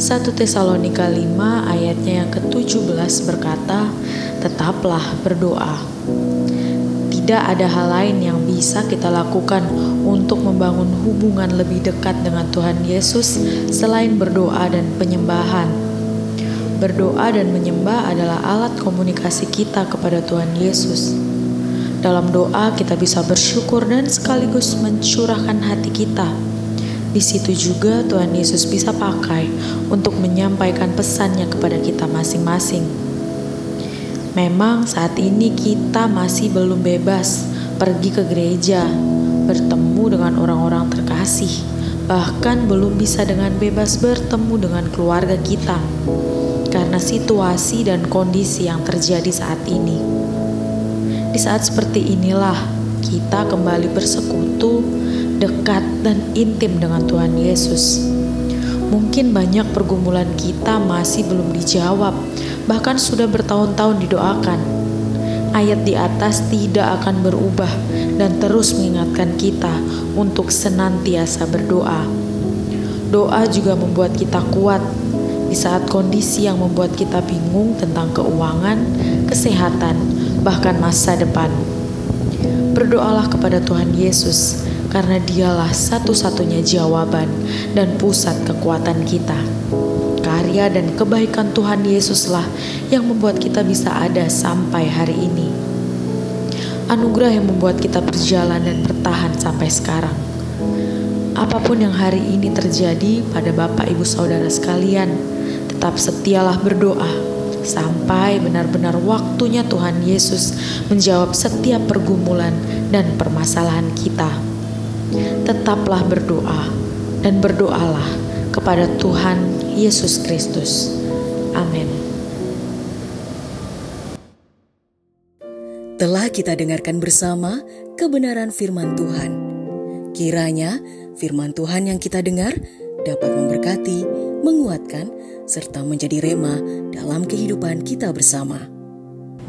1 Tesalonika 5 ayatnya yang ke-17 berkata, Tetaplah berdoa. Tidak ada hal lain yang bisa kita lakukan untuk membangun hubungan lebih dekat dengan Tuhan Yesus selain berdoa dan penyembahan. Berdoa dan menyembah adalah alat komunikasi kita kepada Tuhan Yesus. Dalam doa, kita bisa bersyukur dan sekaligus mencurahkan hati kita. Di situ juga Tuhan Yesus bisa pakai untuk menyampaikan pesannya kepada kita masing-masing. Memang saat ini kita masih belum bebas pergi ke gereja, bertemu dengan orang-orang terkasih, bahkan belum bisa dengan bebas bertemu dengan keluarga kita karena situasi dan kondisi yang terjadi saat ini. Di saat seperti inilah kita kembali bersekutu, dekat, dan intim dengan Tuhan Yesus. Mungkin banyak pergumulan kita masih belum dijawab, bahkan sudah bertahun-tahun didoakan. Ayat di atas tidak akan berubah dan terus mengingatkan kita untuk senantiasa berdoa. Doa juga membuat kita kuat di saat kondisi yang membuat kita bingung tentang keuangan, kesehatan, bahkan masa depan. Berdoalah kepada Tuhan Yesus, karena Dialah satu-satunya jawaban dan pusat kekuatan kita. Karya dan kebaikan Tuhan Yesuslah yang membuat kita bisa ada sampai hari ini. Anugerah yang membuat kita berjalan dan bertahan sampai sekarang. Apa pun yang hari ini terjadi pada Bapak, Ibu, Saudara sekalian, tetap setialah berdoa sampai benar-benar waktunya Tuhan Yesus menjawab setiap pergumulan dan permasalahan kita. Tetaplah berdoa dan berdoalah kepada Tuhan Yesus Kristus. Amin. Telah kita dengarkan bersama kebenaran firman Tuhan. Kiranya firman Tuhan yang kita dengar dapat memberkati, menguatkan, serta menjadi rema dalam kehidupan kita bersama.